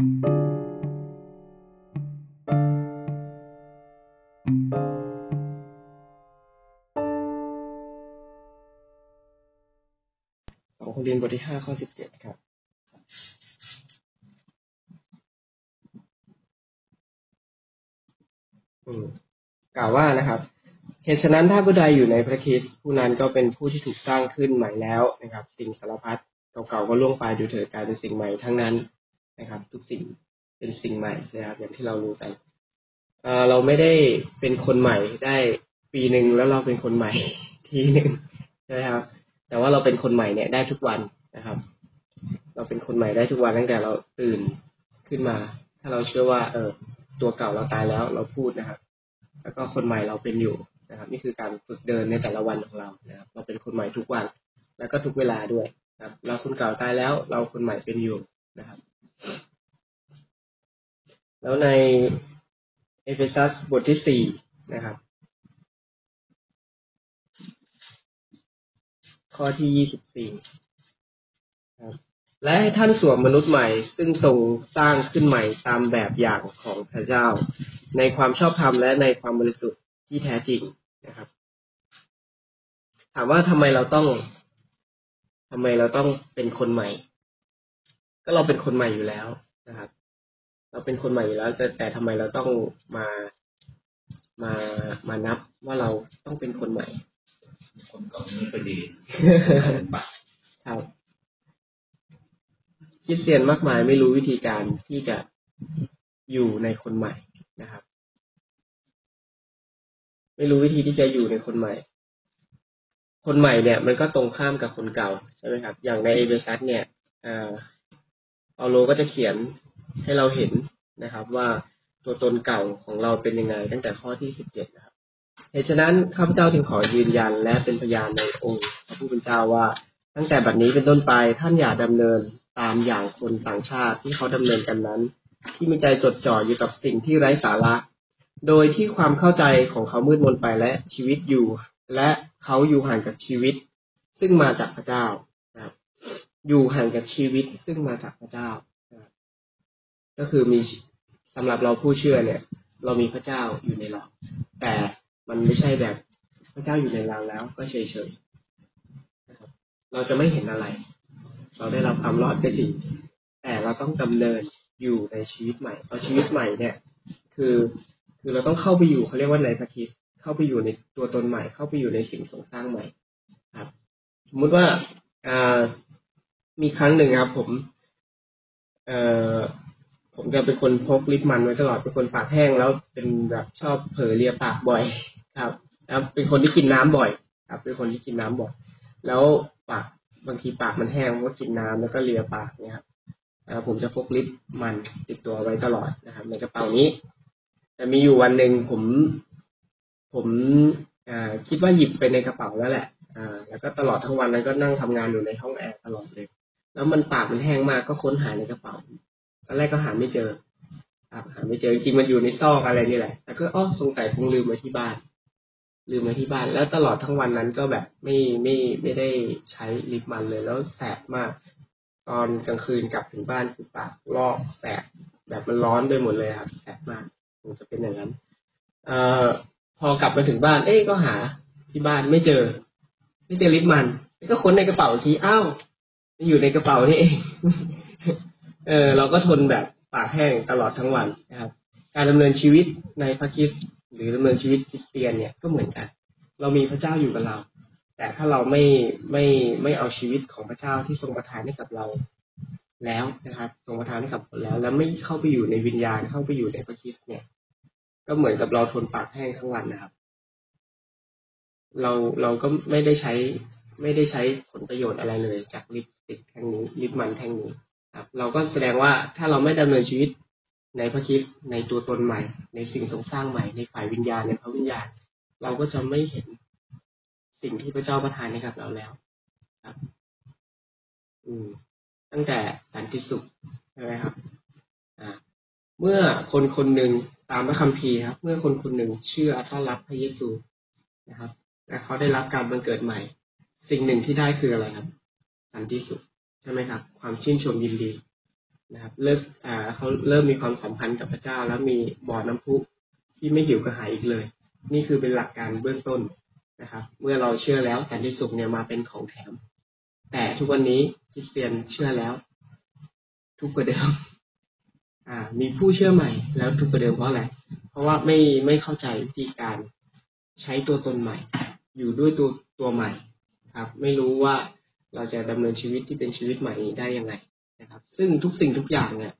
สองคนเรียนบทที่ห้าข้อสิบเจ็ดครับกล่าวว่านะครับเหตุฉะนั้นถ้าผู้ใดอยู่ในพระคริสต์ผู้นั้นก็เป็นผู้ที่ถูกสร้างขึ้นใหม่แล้วนะครับ สิ่งสารพัดเก่าๆก็ล่วงไปดูเถิดกลายเป็นสิ่งใหม่ทั้งนั้น นะครับ ทุกสิ่งเป็นสิ่งใหม่นะครับอย่างที่เรารู้กันเอ่เราไม่ได้เป็นคนใหม่ได้ปีหนึ่งแล้วเราเป็นคนใหม่ทีหนึ่งใช่ไหมครับ แต่ว่าเราเป็นคนใหม่เนี่ยได้ทุกวันนะครับ เราเป็นคนใหม่ได้ทุกวันตั้งแต่เราตื่นขึ้นมา ถ้าเราเชื่อว่า เออตัวเก่าเราตายแล้วเราพูดนะครับ แล้วก็คนใหม่เราเป็นอยู่นะครับ นี่คือการฝึกเดินในแต่ละวันของเรานะครับ เราเป็นคนใหม่ทุกวัน แล้วก็ทุกเวลาด้วยนะครับ เราคนเก่าตายแล้วเราคนใหม่เป็นอยู่นะครับ แล้วในเอเฟซัสบทที่สี่นะครับ ข้อที่ยี่สิบสี่และให้ท่านสวมมนุษย์ใหม่ ซึ่งทรงสร้างขึ้นใหม่ตามแบบอย่างของพระเจ้า ในความชอบธรรมและในความบริสุทธิ์ที่แท้จริงนะครับ ถามว่าทำไมเราต้องทำไมเราต้องเป็นคนใหม่ ก็เราเป็นคนใหม่อยู่แล้วนะครับ เราเป็นคนใหม่อยู่แล้ว แต่แต่ทำไมเราต้องมามามานับว่าเราต้องเป็นคนใหม่ คนเก่าไม่ค่อยดีปะครับคริสเตียนมากมายไม่รู้วิธีการที่จะอยู่ในคนใหม่นะครับ ไม่รู้วิธีที่จะอยู่ในคนใหม่ คนใหม่เนี่ย มันก็ตรงข้ามกับคนเก่าใช่ไหมครับ อย่างในเอเวซัสเนี่ยอ่า เปาโลก็จะเขียนให้เราเห็นนะครับ ว่าตัวตนเก่าของเราเป็นยังไง ตั้งแต่ข้อที่สิบเจ็ดนะครับเหตุฉะนั้นข้าพเจ้าจึงขอยืนยันและเป็นพยานในองค์พระผู้เป็นเจ้าว่า ตั้งแต่บัดนี้เป็นต้นไปท่านอย่าดำเนินตามอย่างคนต่างชาติที่เขาดำเนินกันนั้น ที่มีใจจดจ่ออยู่กับสิ่งที่ไร้สาระ โดยที่ความเข้าใจของเขามืดมนไปและชีวิตอยู่ และเขาอยู่ห่างกับชีวิต ซึ่งมาจากพระเจ้า อยู่ห่างกับชีวิตซึ่งมาจากพระเจ้า ก็คือมีสำหรับเราผู้เชื่อเนี่ย เรามีพระเจ้าอยู่ในเรา แต่มันไม่ใช่แบบพระเจ้าอยู่ในเราแล้ว ก็เฉยๆนะครับเราจะไม่เห็นอะไร เราได้รับความรอดก็จริงแต่เราต้องดำเนินอยู่ในชีวิตใหม่เพราะชีวิตใหม่เนี่ย คือคือเราต้องเข้าไปอยู่เขาเรียกว่าในพระคริสต์เข้าไปอยู่ในตัวตนใหม่ เข้าไปอยู่ในสิ่งทรงสร้างใหม่ ครับ สมมุติว่าอ่า มีครั้งหนึ่งครับผม เอ่อผมจะเป็นคนพกลิปมันไว้ตลอดเป็นคนปากแห้งแล้วเป็นแบบชอบเผลอเลียปากบ่อย ครับแล้วเป็นคนที่กินน้ำบ่อย ครับ เป็นคนที่กินน้ำบ่อย แล้วปากบางทีปากมันแห้งก็กินน้ำแล้วก็เลียปากเนี่ยครับผมจะพกลิปมันติดตัวไว้ตลอดนะครับ ในกระเป๋านี้ แต่มีอยู่วันหนึ่งผม ผมคิดว่าหยิบไปในกระเป๋าแล้วแหละอ่าแล้วก็ตลอดทั้งวันนั้นก็นั่งทำงานอยู่ในห้องแอร์ตลอดเลย แล้วมันปากมันแห้งมากก็ค้นหาในกระเป๋าตอนแรกก็หาไม่เจอครับหาไม่เจอจริงมันอยู่ในซอกอะไรนี่แหละแต่ก็อ๋อสงสัยคงลืมไว้ที่บ้าน ลืมไว้ที่บ้าน แล้วตลอดทั้งวันนั้นก็แบบไม่ไม่ไม่ได้ใช้ลิปมันเลยแล้วแสบมาก ตอนกลางคืนกลับถึงบ้านคือปากลอกแสบแบบมันร้อนไปหมดเลยครับ แสบมากคงจะเป็นอย่างนั้น เอ่อพอกลับมาถึงบ้าน เอ๊ก็หาที่บ้านไม่เจอ ไม่เจอลิปมัน ก็ค้นในกระเป๋าทีอ้าว อยู่ในกระเป๋านี่เอง เออเราก็ทนแบบปากแห้งตลอดทั้งวันนะครับ การดำเนินชีวิตในพระคริสต์หรือดำเนินชีวิตคริสเตียนเนี่ยก็เหมือนกัน เรามีพระเจ้าอยู่กับเรา แต่ถ้าเราไม่ไม่ไม่เอาชีวิตของพระเจ้าที่ทรงประทานให้กับเราแล้วนะครับทรงประทานให้กับเราแล้ว แล้วไม่เข้าไปอยู่ในวิญญาณเข้าไปอยู่ในพระคริสต์เนี่ย ก็เหมือนกับเราทนปากแห้งทั้งวันนะครับ เราเราก็ไม่ได้ใช้ ไม่ได้ใช้ผลประโยชน์อะไรเลย จากลิปสติกแท่งนี้ลิปมันแท่งนี้ครับ เราก็แสดงว่าถ้าเราไม่ดำเนินชีวิตในพระคริสต์ในตัวตนใหม่ ในสิ่งทรงสร้างใหม่ ในฝ่ายวิญญาณในพระวิญญาณ เราก็จะไม่เห็นสิ่งที่พระเจ้าประทานให้กับเราแล้วครับ อืม ตั้งแต่สันติสุขใช่ไหมครับ อ่า เมื่อคนคนหนึ่งตามพระคัมภีร์ครับ เมื่อคนคนหนึ่งเชื่อต้อนรับพระเยซูนะครับและเขาได้รับการบังเกิดใหม่ สิ่งหนึ่งที่ได้คืออะไรครับสันติสุขใช่ไหมครับ ความชื่นชมยินดีนะครับ เลิกอ่าเขาเริ่มมีความสัมพันธ์กับพระเจ้า แล้วมีบ่อน้ำพุที่ไม่หิวกระหายอีกเลย นี่คือเป็นหลักการเบื้องต้นนะครับ เมื่อเราเชื่อแล้วสันติสุขเนี่ยมาเป็นของแถม แต่ทุกวันนี้คริสเตียนเชื่อแล้ว ทุกกว่าเดิมอ่า มีผู้เชื่อใหม่แล้วทุกกว่าเดิมเพราะอะไรเพราะว่าไม่ไม่เข้าใจวิธีการใช้ตัวตนใหม่ อยู่ด้วยตัวตัวใหม่ ครับ ไม่รู้ว่าเราจะดำเนินชีวิตที่เป็นชีวิตใหม่ได้ยังไงนะครับ ซึ่งทุกสิ่งทุกอย่างเนี่ย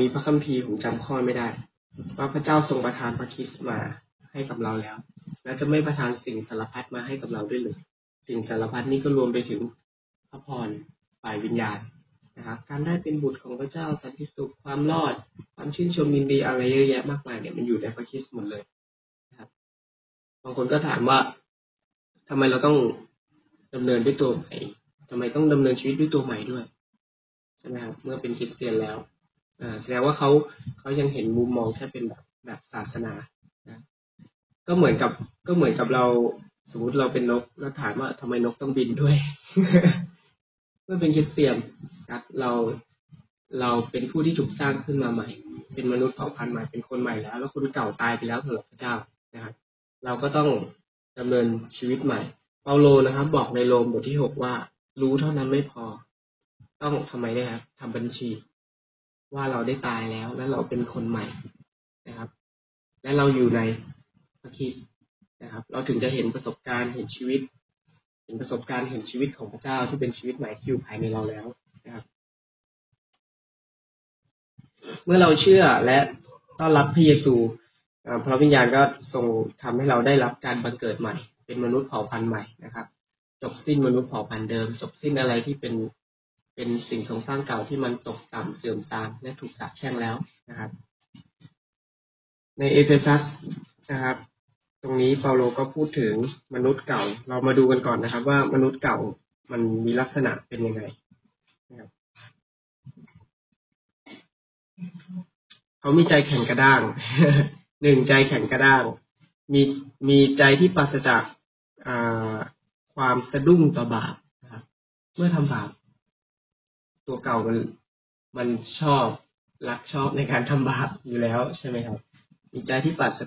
มีพระคัมภีร์ผมจำข้อไม่ได้ ว่าพระเจ้าทรงประทานพระคิดมาให้กับเราแล้ว และจะไม่ประทานสิ่งสารพัดมาให้กับเราด้วยเลยสิ่งสารพัดนี้ก็รวมไปถึงพระพรฝ่ายวิญญาณนะครับการได้เป็นบุตรของพระเจ้าสันติสุขความรอด ความชื่นชมยินดีอะไรเยอะแยะมากมายเนี่ยมันอยู่ในพระคิดหมดเลยนะครับบางคนก็ถามว่าทำไมเราต้อง ดำเนินด้วยตัวใหม่ทำไมต้องดำเนินชีวิตด้วยตัวใหม่ด้วยใช่ไหมครับเมื่อเป็นคริสเตียนแล้วแสดงว่าเขาเขายังเห็นมุมมองแค่เป็นแบบแบบศาสนานะก็เหมือนกับก็เหมือนกับเราสมมติเราเป็นนกแล้วถามว่าทำไมนกต้องบินด้วย เมื่อเป็นคริสเตียนครับเราเราเป็นผู้ที่ถูกสร้างขึ้นมาใหม่ เป็นมนุษย์เผ่าพันธุ์ใหม่เป็นคนใหม่แล้ว แล้วคนเก่าตายไปแล้วสำหรับพระเจ้านะครับ เราก็ต้องดำเนินชีวิตใหม่ เปาโลนะครับ บอกในโรมบทที่หกว่า รู้เท่านั้นไม่พอ ต้องทำไมได้ครับทำบัญชี ว่าเราได้ตายแล้วและเราเป็นคนใหม่นะครับ และเราอยู่ในพระคิดนะครับ เราถึงจะเห็นประสบการณ์เห็นชีวิต เห็นประสบการณ์เห็นชีวิตของพระเจ้าที่เป็นชีวิตใหม่ที่อยู่ภายในเราแล้วนะครับ เมื่อเราเชื่อและต้อนรับพระเยซูพระวิญญาณก็ทรงทำให้เราได้รับการบังเกิดใหม่ เป็นมนุษย์เผ่าพันธุ์ใหม่นะครับ จบสิ้นมนุษย์เผ่าพันธุ์เดิม จบสิ้นอะไรที่เป็นเป็นสิ่งทรงสร้างเก่าที่มันตกต่ำเสื่อมทรามและถูกสาปแช่งแล้วนะครับ ในเอเฟซัสนะครับ ตรงนี้เปาโลก็พูดถึงมนุษย์เก่า เรามาดูกันก่อนนะครับ ว่ามนุษย์เก่ามันมีลักษณะเป็นยังไงนะครับเขามีใจแข็งกระด้างหนึ่งใจแข็งกระด้าง มีมีใจที่ปราศจาก ความสะดุ้งต่อบาปนะครับ เมื่อทำบาปตัวเก่ามันมันชอบรักชอบในการทำบาปอยู่แล้วใช่ไหมครับมีใจที่ปราศ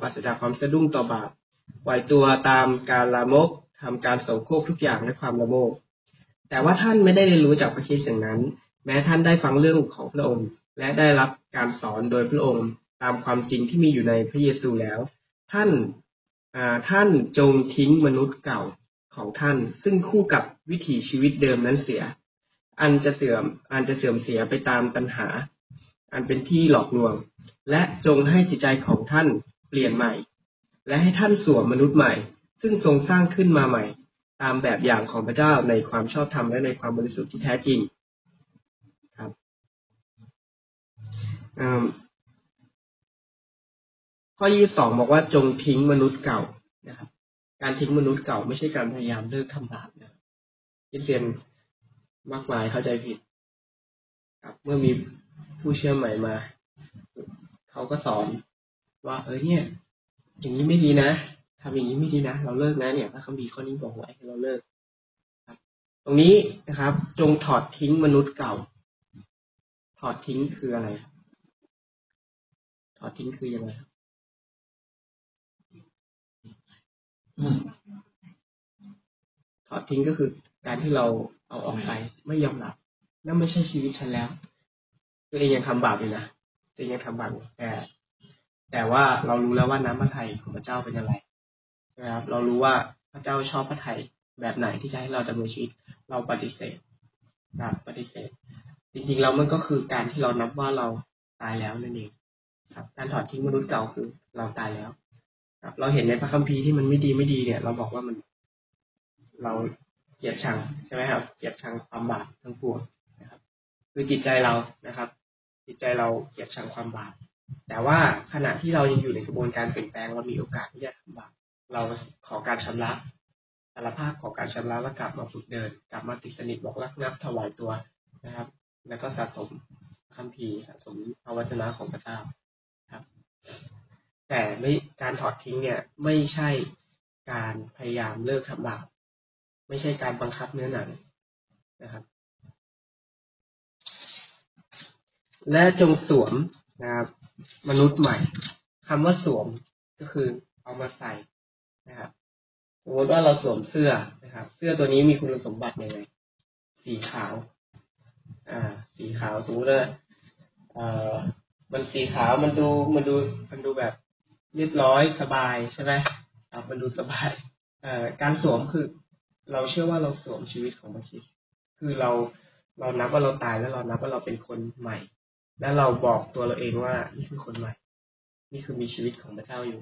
ปราศจากความสะดุ้งต่อบาปไหวตัวตามการละโมกทำการสงโคกทุกอย่างด้วยความละโมกแต่ว่าท่านไม่ได้เรียนรู้จากพระคิดอย่างนั้น แม้ท่านได้ฟังเรื่องของพระองค์ และได้รับการสอนโดยพระองค์ตามความจริงที่มีอยู่ในพระเยซูแล้ว ท่าน ท่านจงทิ้งมนุษย์เก่าของท่าน ซึ่งคู่กับวิถีชีวิตเดิมนั้นเสีย อันจะเสื่อมอันจะเสื่อมเสียไปตามตัณหา อันเป็นที่หลอกลวง และจงให้จิตใจของท่านเปลี่ยนใหม่ และให้ท่านสวมมนุษย์ใหม่ ซึ่งทรงสร้างขึ้นมาใหม่ ตามแบบอย่างของพระเจ้าในความชอบธรรมและในความบริสุทธิ์ที่แท้จริงครับ ข้อยี่สองบอกว่าจงทิ้งมนุษย์เก่านะครับ การทิ้งมนุษย์เก่าไม่ใช่การพยายามเลิกทำบาปนะคิดเรียนมากมายเข้าใจผิดครับเมื่อมีผู้เชื่อใหม่มา เขาก็สอนว่า เออเนี่ย อย่างนี้ไม่ดีนะทำอย่างนี้ไม่ดีนะ เราเลิกนะเนี่ยพระคัมภีร์ข้อนี้บอกไว้ให้เราเลิกครับ ตรงนี้นะครับ จงถอดทิ้งมนุษย์เก่า ถอดทิ้งคืออะไร ถอดทิ้งคือยังไงครับ ถอดทิ้งก็คือการที่เราเอาออกไปไม่ยอมรับนั่นไม่ใช่ชีวิตฉันแล้ว ตัวเองยังทำบาปอยู่นะตัวเองยังทำบาปแต่แต่ว่าเรารู้แล้วว่าน้ำพระทัยของพระเจ้าเป็นอะไรใช่ครับเรารู้ว่าพระเจ้าชอบพระทัยแบบไหนที่จะให้เราดำเนินชีวิตเราปฏิเสธครับปฏิเสธ จริงๆเรามันก็คือการที่เรานับว่าเราตายแล้วนั่นเองครับ การถอดทิ้งมนุษย์เก่าคือเราตายแล้ว ครับ เราเห็นในพระคัมภีร์ที่มันไม่ดีไม่ดีเนี่ย เราบอกว่ามัน เราเกลียดชังใช่ไหมครับ เกลียดชังความบาปทั้งปวงนะครับ คือจิตใจเรานะครับ จิตใจเราเกลียดชังความบาปแต่ว่าขณะที่เรายังอยู่ในกระบวนการเปลี่ยนแปลงเรามีโอกาสที่จะทำบาปเราขอการชำระสารภาพขอการชำระแล้วกลับมาฝึกเดิน กลับมาติดสนิทบอกรักนับถวายตัวนะครับ แล้วก็สะสมคัมภีร์สะสมพระวจนะของพระเจ้าครับ แต่ไม่การถอดทิ้งเนี่ย ไม่ใช่การพยายามเลิกทำบาป ไม่ใช่การบังคับเนื้อหนังนะครับ และจงสวมนะครับ มนุษย์ใหม่คำว่าสวมก็คือเอามาใส่นะครับสมมติว่าเราสวมเสื้อนะครับ เสื้อตัวนี้มีคุณสมบัติยังไง สีขาว อ่า สีขาวสมมติว่าเอ่อมันสีขาวมันดูมันดูมันดูแบบเรียบร้อยสบายใช่ไหมครับมันดูสบาย เอ่อการสวมคือ เราเชื่อว่าเราสวมชีวิตของพระคริสต์คือเราเรานับว่าเราตายแล้วเรานับว่าเราเป็นคนใหม่ แล้วเราบอกตัวเราเองว่านี่คือคนใหม่ นี่คือมีชีวิตของพระเจ้าอยู่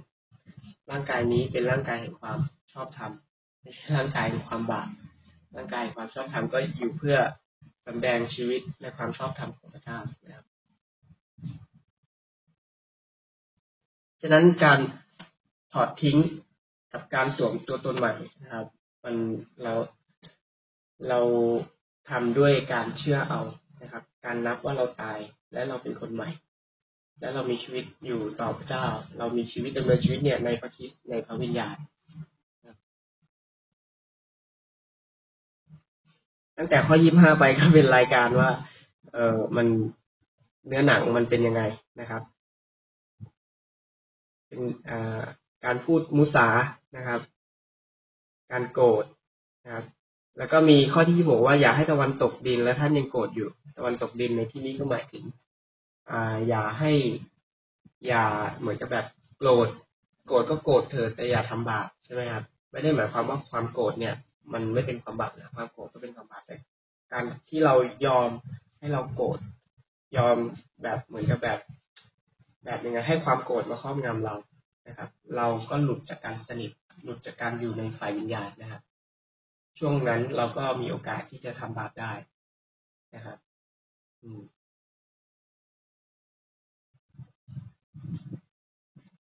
ร่างกายนี้เป็นร่างกายแห่งความชอบธรรมไม่ใช่ร่างกายแห่งความบาปร่างกายแห่งความชอบธรรมก็อยู่เพื่อสำแดงชีวิตในความชอบธรรมของพระเจ้านะครับฉะนั้นการถอดทิ้งกับการสวมตัวตนใหม่นะครับ มันเราเราทำด้วยการเชื่อเอานะครับ การนับว่าเราตายและเราเป็นคนใหม่ และเรามีชีวิตอยู่ต่อพระเจ้า เรามีชีวิตดำเนินชีวิตเนี่ยในพระคริสต์ในพระวิญญาณตั้งแต่ข้อยี่ห้าไปก็เป็นรายการว่า เออมันเนื้อหนังมันเป็นยังไงนะครับเป็นการพูดมุสานะครับ การโกรธนะครับ แล้วก็มีข้อที่บอกว่าอย่าให้ตะวันตกดิน และท่านยังโกรธอยู่ ตะวันตกดินในที่นี้ก็หมายถึงอ่าอย่าให้ อย่าเหมือนกับแบบโกรธโกรธก็โกรธเถอะแต่อย่าทำบาปใช่ไหมครับไม่ได้หมายความว่าความโกรธเนี่ย มันไม่เป็นความบาปนะความโกรธก็เป็นความบาปแต่การที่เรายอมให้เราโกรธยอมแบบเหมือนกับแบบ แบบยังไงให้ความโกรธมาครอบงำเรานะครับ เราก็หลุดจากการสนิท หลุดจากการอยู่ในฝ่ายวิญญาณนะครับ ช่วงนั้นเราก็มีโอกาสที่จะทำบาปได้นะครับ อืม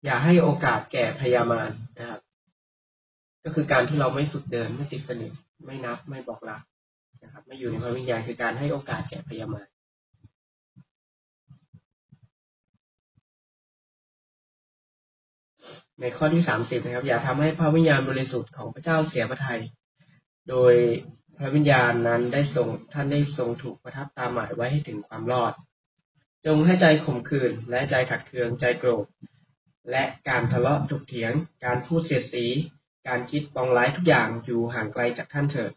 อย่าให้โอกาสแก่พยามารนะครับ ก็คือการที่เราไม่ฝึกเดินไม่ติดสนิทไม่นับไม่บอกรักนะครับ ไม่อยู่ในพระวิญญาณคือการให้โอกาสแก่พยามาร ในข้อที่สามสิบนะครับ อย่าทำให้พระวิญญาณบริสุทธิ์ของพระเจ้าเสียพระทยัยโดยพระวิญญาณนั้นได้ทรงท่านได้ทรงถูกประทับตามหมายไว้ให้ถึงความรอด จงให้ใจข่มขืนและใจขัดเคืองใจโกรธและการทะเลาะถกเถียง การพูดเสียดสี การคิดปองร้ายทุกอย่างอยู่ห่างไกลจากท่านเถิด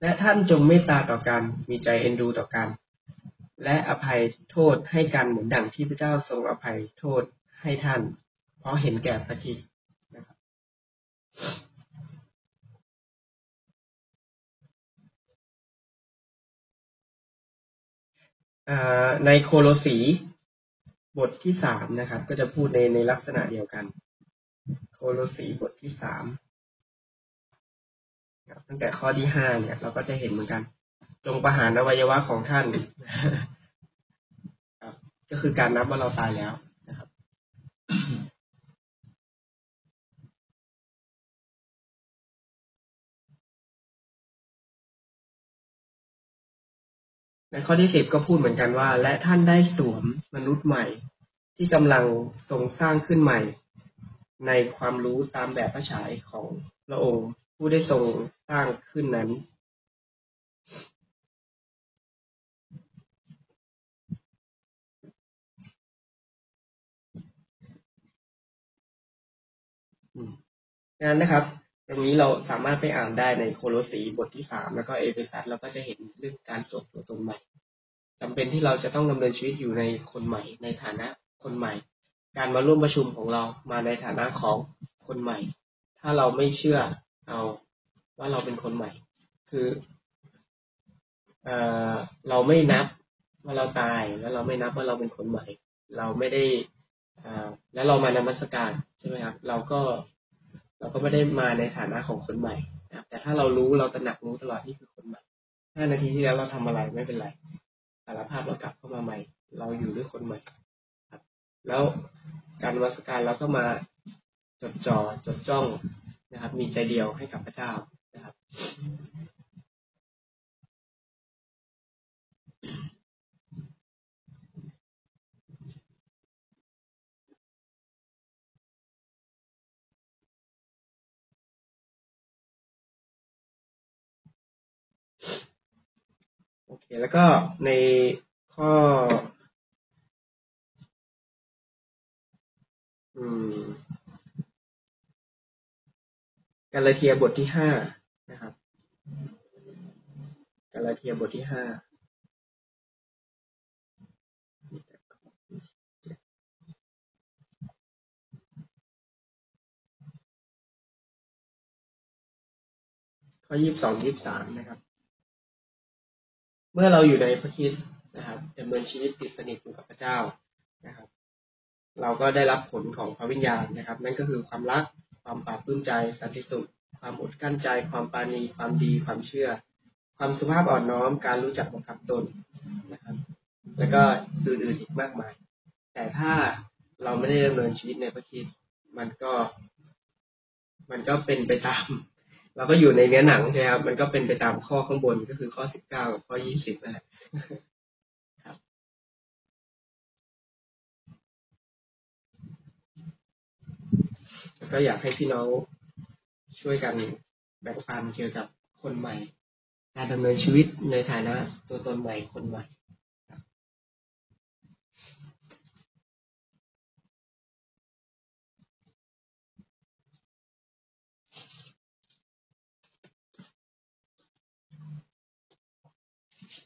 และท่านจงเมตตาต่อกัน มีใจเอ็นดูต่อกัน และอภัยโทษให้กันเหมือนดังที่พระเจ้าทรงอภัยโทษให้ท่าน เพราะเห็นแก่พระคริสต์นะครับในโคโลสีบทที่สามนะครับ ก็จะพูดในในลักษณะเดียวกัน โคโลสีบทที่สามตั้งแต่ข้อที่ห้าเนี่ย เราก็จะเห็นเหมือนกัน จงประหารอวัยวะของท่านก็คือการนับว่าเราตายแล้ว นะครับในข้อที่สิบก็พูดเหมือนกันว่า และท่านได้สวมมนุษย์ใหม่ ที่กำลังทรงสร้างขึ้นใหม่ ในความรู้ตามแบบพระฉายของพระองค์ ผู้ได้ทรงสร้างขึ้นนั้นนั้นนะครับ ตรงนี้เราสามารถไปอ่านได้ในโคโลสีบทที่สามแล้วก็เอเฟซัสเราก็จะเห็นเรื่องการสวมตัวตนใหม่จำเป็นที่เราจะต้องดำเนินชีวิตอยู่ในคนใหม่ ในฐานะคนใหม่ การมาร่วมประชุมของเรามาในฐานะของคนใหม่ ถ้าเราไม่เชื่อเอาว่าเราเป็นคนใหม่ คือเอเราไม่นับว่าเราตายแล้วเราไม่นับว่าเราเป็นคนใหม่ เราไม่ได้อแล้วเรามานมัสการใช่ไหมครับ เราก็ เราก็ไม่ได้มาในฐานะของคนใหม่นะแต่ถ้าเรารู้เราตระหนักรู้ตลอดนี่คือคนใหม่ห้านาทีที่แล้วเราทำอะไรไม่เป็นไรสารภาพเรากลับเข้ามาใหม่ เราอยู่ด้วยคนใหม่ครับ แล้วการวัสการเราก็มาจดจ่อจดจ้องนะครับ มีใจเดียวให้กับพระเจ้านะครับ โอเค แล้วก็ในข้อ อืมกาลาเทียบทที่ห้านะครับกาลาเทียบทที่ห้าข้อยี่สิบสองยี่สิบสามนะครับ เมื่อเราอยู่ในพระคริสต์นะครับดำเนินชีวิตติดสนิทอยู่กับพระเจ้านะครับ เราก็ได้รับผลของพระวิญญาณนะครับ นั่นก็คือความรัก ความปราบปลื้มใจ สันติสุข ความอดกลั้นใจ ความปาณี ความดี ความเชื่อ ความสุภาพอ่อนน้อม การรู้จักบังคับตนนะครับ แล้วก็อื่นๆอีกมากมาย แต่ถ้าเราไม่ได้ดำเนินชีวิตในพระคริสต์มันก็ มันก็เป็นไปตาม เราก็อยู่ในเนื้อหนังใช่ไหมครับ มันก็เป็นไปตามข้อข้างบนก็คือข้อสิบเก้ากับข้อยี่สิบนั่นแหละครับแล้วก็อยากให้พี่น้องช่วยกันแบ่งปันเกี่ยวกับคนใหม่ การดำเนินชีวิตในฐานะตัวตนใหม่คนใหม่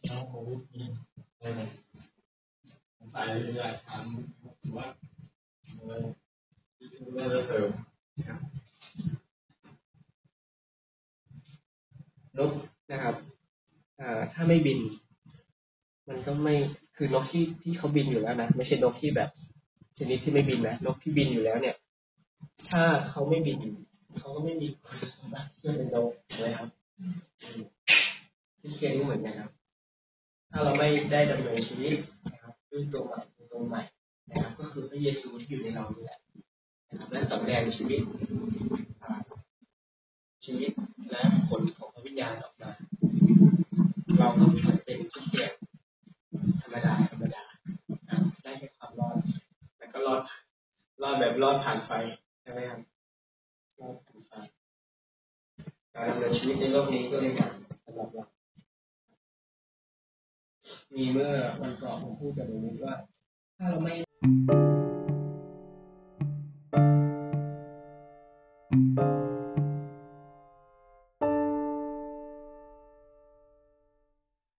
น้องโอ้ยมีอะไรไหมผมไปเรื่อยๆถามว่าเออเรื่องเสริมนกนะครับอถ้าไม่บิน มันก็ไม่คือนกที่ที่เขาบินอยู่แล้วนะไม่ใช่นกที่แบบ ชนิดที่ไม่บินนะนกที่บินอยู่แล้วเนี่ย ถ้าเขาไม่บินเขาก็ไม่มีคุณสมบัติที่จะเป็นนกนะครับที่เคนก็เหมือนกันครับ ถ้าเราไม่ได้ดำเนินชีวิตนะครับด้วยตัวใหม่ตัวใหม่นะครับ ก็คือพระเยซูที่อยู่ในเรานี่แหละนะครับและสำแดงชีวิตชีวิตและผลของพระวิญญาณออก